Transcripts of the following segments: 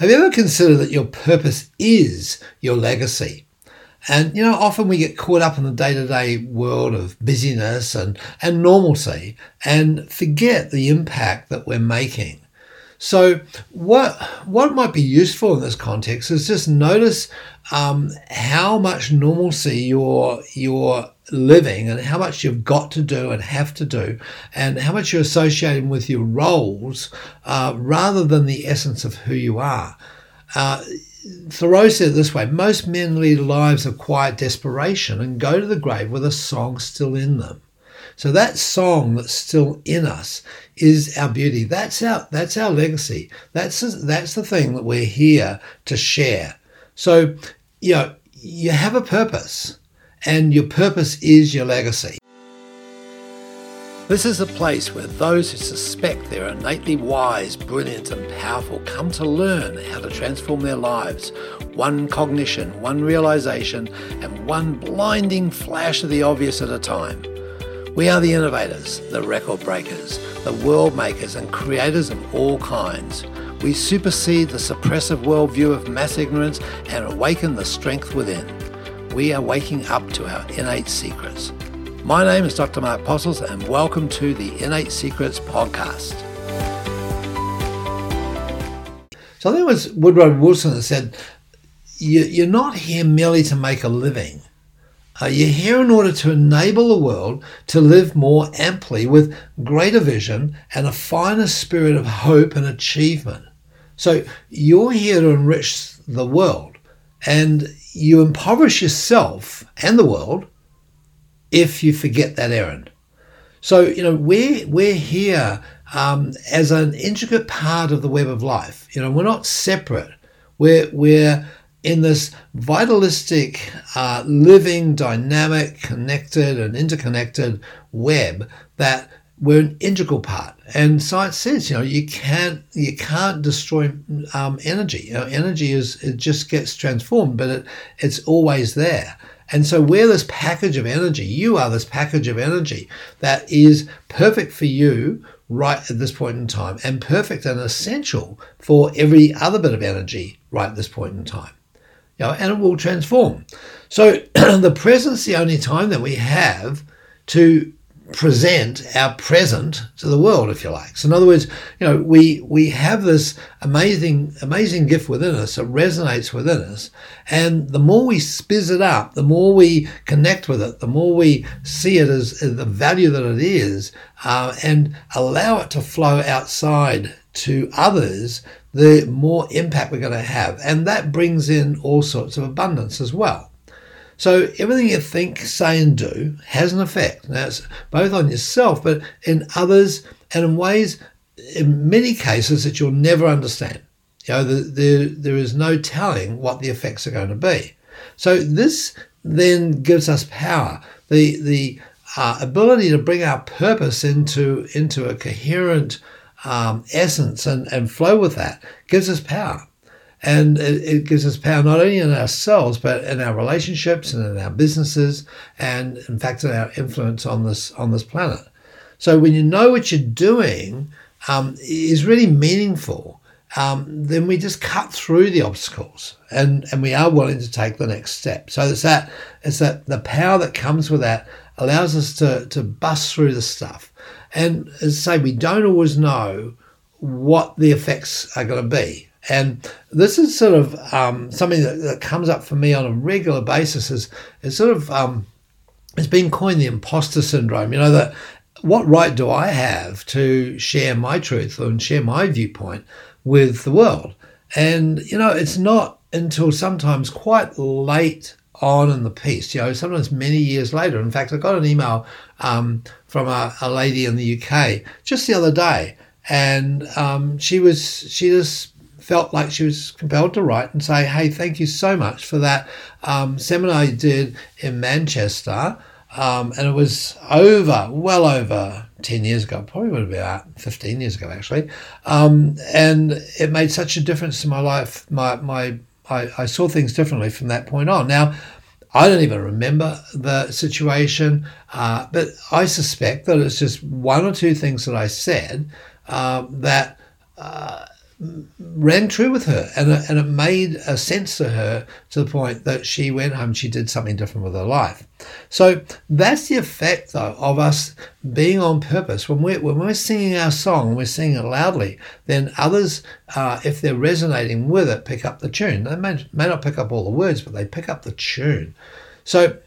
Have you ever considered that your purpose is your legacy? And you know, often we get caught up in the day-to-day world of busyness and, and normalcy and forget the impact that we're making. So, what what might be useful in this context is just notice um, how much normalcy you're you're living and how much you've got to do and have to do, and how much you're associating with your roles uh, rather than the essence of who you are. Uh, Thoreau said it this way most men lead lives of quiet desperation and go to the grave with a song still in them. So that song that's still in us is our beauty. That's our that's our legacy. That's that's the thing that we're here to share. So, you know, you have a purpose, and your purpose is your legacy. This is a place where those who suspect they're innately wise, brilliant, and powerful come to learn how to transform their lives, one cognition, one realization, and one blinding flash of the obvious at a time. We are the innovators, the record breakers, the world makers, and creators of all kinds. We supersede the suppressive worldview of mass ignorance and awaken the strength within. We are waking up to our innate secrets. My name is Dr. Mark Postles, and welcome to the Innate Secrets podcast. So I think it was Woodrow Wilson that said, You're not here merely to make a living uh, you're here in order to enable the world to live more amply with greater vision and a finer spirit of hope and achievement. So you're here to enrich the world and you impoverish yourself and the world if you forget that errand. So, you know, we're, we're here um, as an intricate part of the web of life. You know, we're not separate. We're, we're in this vitalistic, uh, living, dynamic, connected, and interconnected web that we're an integral part. And science says, you know, you can't you can't destroy um, energy. You know, energy is it just gets transformed, but it, it's always there. And so we're this package of energy. You are this package of energy that is perfect for you right at this point in time, and perfect and essential for every other bit of energy right at this point in time and it will transform. So the present's the only time that we have to present our present to the world, if you like. So in other words, you know, we we have this amazing, amazing gift within us that resonates within us. And the more we spizz it up, the more we connect with it, the more we see it as, as the value that it is, uh, and allow it to flow outside to others, the more impact we're going to have. And that brings in all sorts of abundance as well. So everything you think, say, and do has an effect. Now, it's both on yourself, but in others and in ways, in many cases, that you'll never understand. You know, the, the, there is no telling what the effects are going to be. So this then gives us power. The, the uh, ability to bring our purpose into, into a coherent um, essence and, and flow with that gives us power. And it, it, gives us power not only in ourselves, but in our relationships and in our businesses, and in fact, in our influence on this on this planet. So when you know what you're doing um, is really meaningful, um, then we just cut through the obstacles and, and we are willing to take the next step. So it's that it's that the power that comes with that allows us to, to bust through the stuff. And as I say, we don't always know what the effects are going to be. And this is sort of um, something that, that, comes up for me on a regular basis. Is, is sort of um, it's been coined the imposter syndrome. You know that what right do I have to share my truth and share my viewpoint with the world? And you know, it's not until sometimes quite late on in the piece, you know, sometimes many years later. In fact, I got an email um, from a, a, lady in the UK just the other day, and um, she was she just felt like she was compelled to write and say, "Hey, thank you so much for that um, seminar you did in Manchester." Um, and it was over, well over 10 years ago, probably would have been about 15 years ago, actually. Um, and it made such a difference to my life, my, my I, I saw things differently from that point on. Now, I don't even remember the situation, uh, but I suspect that it's just one or two things that I said uh, that ran true with her and it, and it made a sense to her to the point that she went home she did something different with her life. So that's the effect though of us being on purpose. When we're when we're singing our song we're singing it loudly then others uh, if they're resonating with it pick up the tune. They may, may not pick up all the words but they pick up the tune. So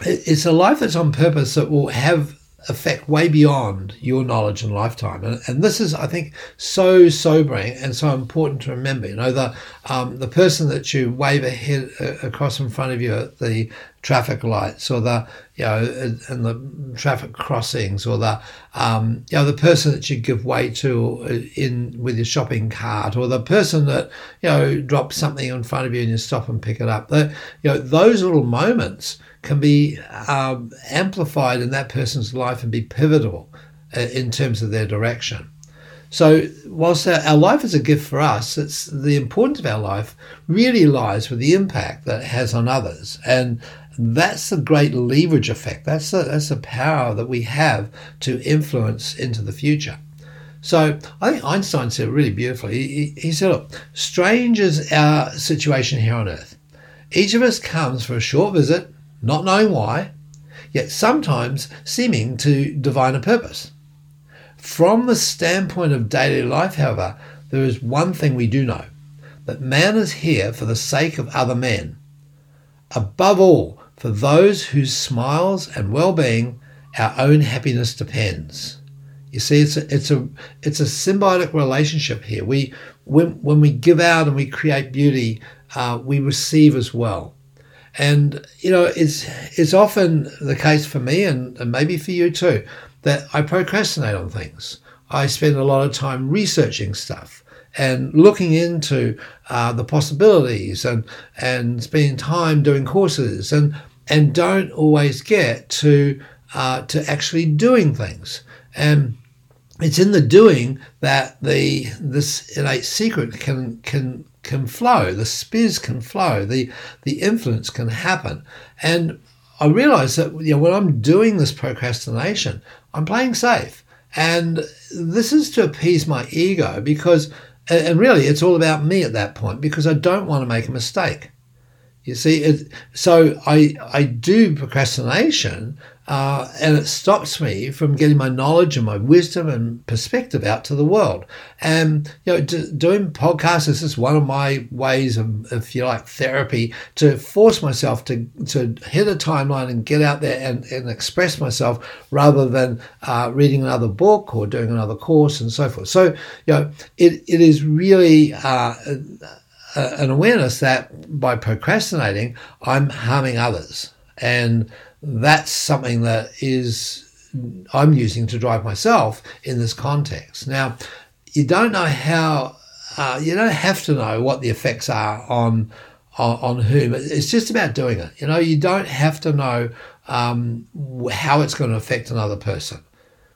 it's a life that's on purpose that will have effect way beyond your knowledge and lifetime. And, and, this is, I think, so sobering and so important to remember. You know, the um, the person that you wave ahead uh, across in front of you at the traffic lights, or the you know, in the traffic crossings, or the um, you know, the person that you give way to uh, in with your shopping cart, or the person that you know drops something in front of you and you stop and pick it up. The, you know, those little moments can be um, amplified in that person's life and be pivotal uh, in terms of their direction. So, whilst our, our, life is a gift for us, it's the importance of our life really lies with the impact that it has on others, and that's the great leverage effect. That's the, that's the power that we have to influence into the future. So I think Einstein said really beautifully. He, he said, "Look, strange is our situation here on Earth. Each of us comes for a short visit not knowing why, yet sometimes seeming to divine a purpose. From the standpoint of daily life, however, there is one thing we do know that man is here for the sake of other men. Above all, for those whose smiles and well being our own happiness depends. You see, it's a, it's a it's a symbiotic relationship here. We when when we give out and we create beauty, uh, we receive as well. And you know, it's it's often the case for me, and, and maybe for you too, that I procrastinate on things. I spend a lot of time researching stuff and looking into uh, the possibilities, and and spending time doing courses, and and don't always get to uh, to actually doing things. And it's in the doing that the this innate secret can can can flow, the spiz can flow, the the influence can happen. And I realize that you know when I'm doing this procrastination, I'm playing safe. And this is to appease my ego because and really it's all about me at that point because I don't want to make a mistake. You see, it, so I I do procrastination uh, and it stops me from getting my knowledge and my wisdom and perspective out to the world. And you know, d- doing podcasts is just one of my ways of, if you like, therapy to force myself to to hit a timeline and get out there and, and express myself rather than uh, reading another book or doing another course and so forth. So you know, it it is really. Uh, an awareness that by procrastinating, I'm harming others. And that's something that is I'm using to drive myself in this context. Now, you don't know how, uh, you don't have to know what the effects are on, on, on whom. It's just about doing it. You know, you don't have to know um, how it's going to affect another person.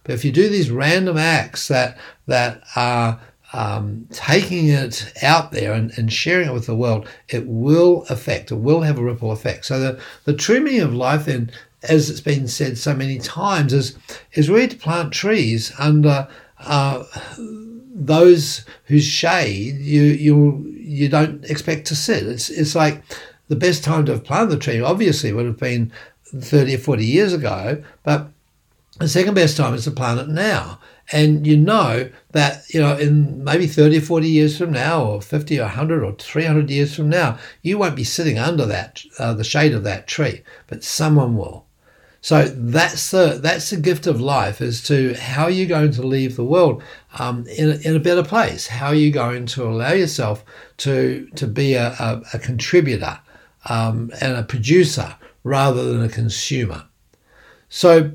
But if you do these random acts that that are um, taking it out there and, and, sharing it with the world, it will affect, it will have a ripple effect. So the, the true meaning of life then, as it's been said so many times, is, is really to plant trees under uh, those whose shade you, you, you don't expect to sit. It's, it's like the best time to have planted the tree obviously would have been 30 or 40 years ago, but the second best time is to plant it now and you know that you know in maybe 30 or 40 years from now or 50 or 100 or 300 years from now you won't be sitting under that uh, the shade of that tree but someone will. So that's the that's the gift of life is to how are you going to leave the world um, in, a, in a better place? How are you going to allow yourself to to be a, a, a contributor um, and a producer rather than a consumer? So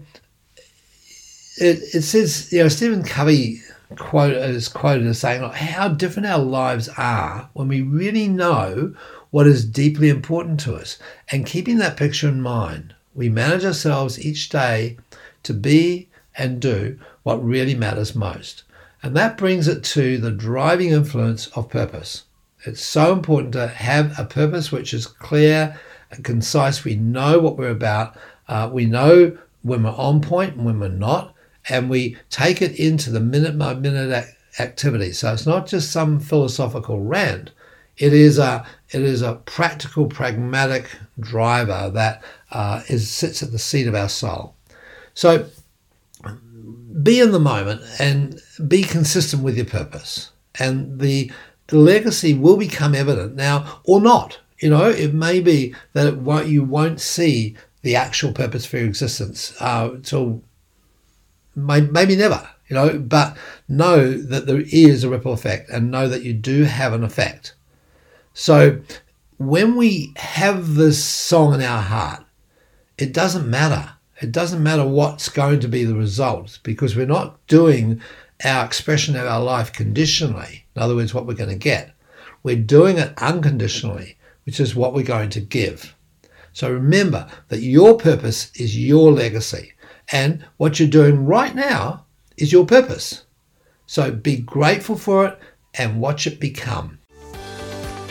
it, it says, you know, Stephen Covey quote is quoted as saying how different our lives are when we really know what is deeply important to us. And keeping that picture in mind, we manage ourselves each day to be and do what really matters most. And that brings it to the driving influence of purpose. It's so important to have a purpose which is clear and concise. We know what we're about. Uh, we know when we're on point and when we're not and we take it into the minute by minute activity. So it's not just some philosophical rant. It is a it is a practical, pragmatic driver that uh, is, sits at the seat of our soul. So be in the moment and be consistent with your purpose, and the legacy will become evident now or not. You know, it may be that it won't, you won't see the actual purpose for your existence uh, until maybe never, you know, but know that there is a ripple effect and know that you do have an effect. So when we have this song in our heart, it doesn't matter. It doesn't matter what's going to be the result because we're not doing our expression of our life conditionally. In other words, what we're going to get. We're doing it unconditionally, which is what we're going to give. So remember that your purpose is your legacy, and what you're doing right now is your purpose. So be grateful for it and watch it become.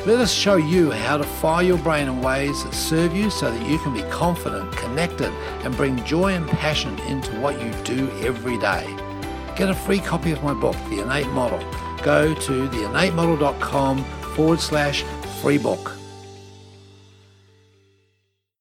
Let us show you how to fire your brain in ways that serve you so that you can be confident, connected, and bring joy and passion into what you do every day. Get a free copy of my book, The Innate Model. Go to theinnatemodel.com forward slash free book.